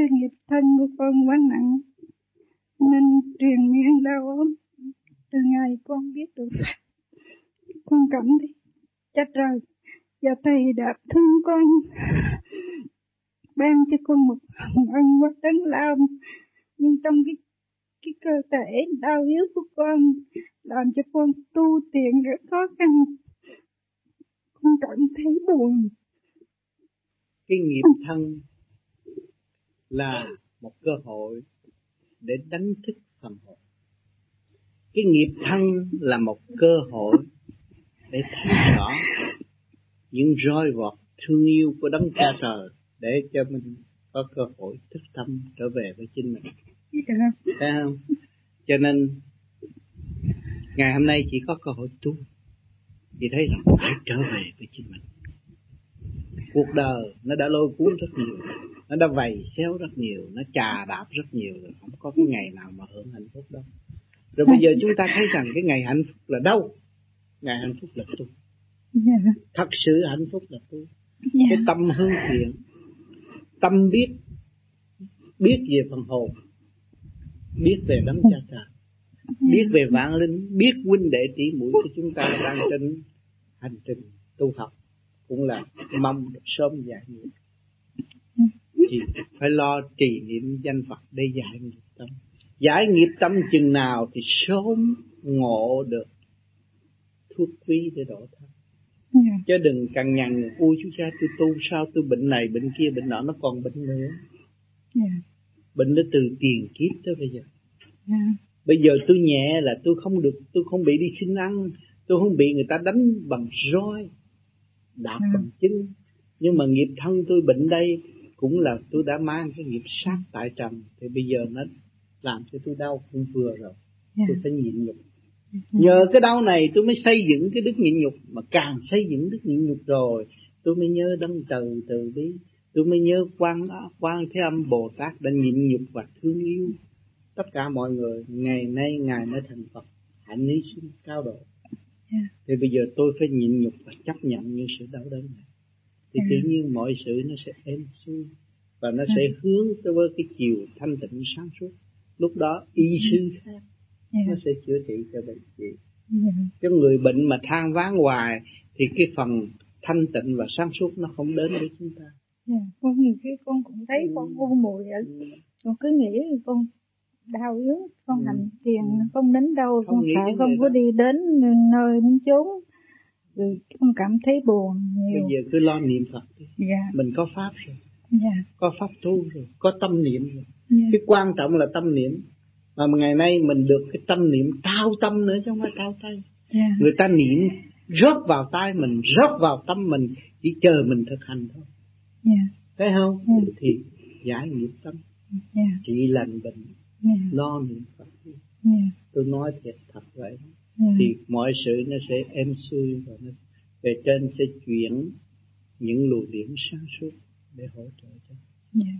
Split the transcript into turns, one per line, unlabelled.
cái nghiệp thân của con quá nặng nên truyền miệng đau ốm. Từ ngày con biết được con cảm thấy chết rồi. Và thầy đã thương con ban cho con một ân quá lớn lao nhưng trong cái cái cơ thể đau yếu của con làm cho con tu tiền rất khó khăn. Con cảm thấy buồn.
Cái nghiệp thân là một cơ hội để đánh thức phần hồn. Cái nghiệp thân là một cơ hội để thấy rõ những roi vọt thương yêu của đấng cha trời để cho mình có cơ hội thức tâm trở về với chính mình. Thấy không? Cho nên ngày hôm nay chỉ có cơ hội tu. Thì thấy rằng phải trở về với chính mình cuộc đời nó đã lôi cuốn rất nhiều nó đã vầy xéo rất nhiều nó chà đạp rất nhiều rồi không có cái ngày nào mà hưởng hạnh phúc đâu. Rồi bây giờ chúng ta thấy rằng cái ngày hạnh phúc là đâu? Ngày hạnh phúc là tu
dạ.
thật sự hạnh phúc là tu
dạ.
cái tâm hướng thiện tâm biết biết về phần hồn biết về đấng cha trời biết về vạn linh biết huynh đệ tỷ mũi của chúng ta đang trên hành trình tu học cũng là mong được sớm giải nghiệp. Thì phải lo trì niệm danh Phật để giải nghiệp tâm. Giải nghiệp tâm chừng nào thì sớm ngộ được thuốc quý để độ thân.
Yeah.
chứ đừng cằn nhằn ui chú cha tôi tu sao tôi bệnh này bệnh kia bệnh nọ nó còn bệnh nữa.
Yeah.
bệnh nó từ tiền kiếp tới bây giờ.
Yeah.
bây giờ tôi nhẹ là tôi không được tôi không bị đi xin ăn tôi không bị người ta đánh bằng roi yeah. bằng chân nhưng mà nghiệp thân tôi bệnh đây cũng là tôi đã mang cái nghiệp sát tại trần. Thì bây giờ nó làm cho tôi đau cũng vừa rồi. Yeah. tôi phải nhịn nhục. Nhờ cái đau này tôi mới xây dựng cái đức nhịn nhục. Mà càng xây dựng đức nhịn nhục rồi tôi mới nhớ đấng từ từ bi. Tôi mới nhớ quan quan thế âm bồ tát đã nhịn nhục và thương yêu tất cả mọi người. Ngày nay ngài mới thành phật. Hạnh lý sinh cao độ yeah. thì bây giờ tôi phải nhịn nhục và chấp nhận những sự đau đớn này thì yeah. tự nhiên mọi sự nó sẽ êm xuôi và nó yeah. sẽ hướng tới với cái chiều thanh tịnh sáng suốt lúc đó y sư khác yeah. nó sẽ chữa trị cho bệnh chị yeah. cho người bệnh mà than ván hoài thì cái phần thanh tịnh và sáng suốt nó không đến với chúng ta
yeah. con nhiều khi con cũng thấy ừ. con vô mùi ở ừ. con cứ nghĩ con đau yếu con ừ. hành thiền ừ. không đến đâu không con sợ không có đi đến nơi đến chốn rồi con cảm thấy buồn nhiều
bây giờ cứ lo niệm phật
yeah.
mình có pháp rồi
yeah.
có pháp tu rồi có tâm niệm rồi yeah. cái quan trọng là tâm niệm mà ngày nay mình được cái tâm niệm cao tâm nữa chứ không phải cao tay
yeah.
người ta niệm rớt vào tay mình rớt vào tâm mình chỉ chờ mình thực hành thôi
yeah.
thấy không
yeah.
thì giải nghiệp tâm
yeah.
trị lành bệnh
yeah.
lo niệm phật
yeah.
tôi nói thiệt thật vậy
yeah.
thì mọi sự nó sẽ êm xuôi và nó về trên sẽ chuyển những luồng điểm sáng suốt để hỗ trợ cho
yeah.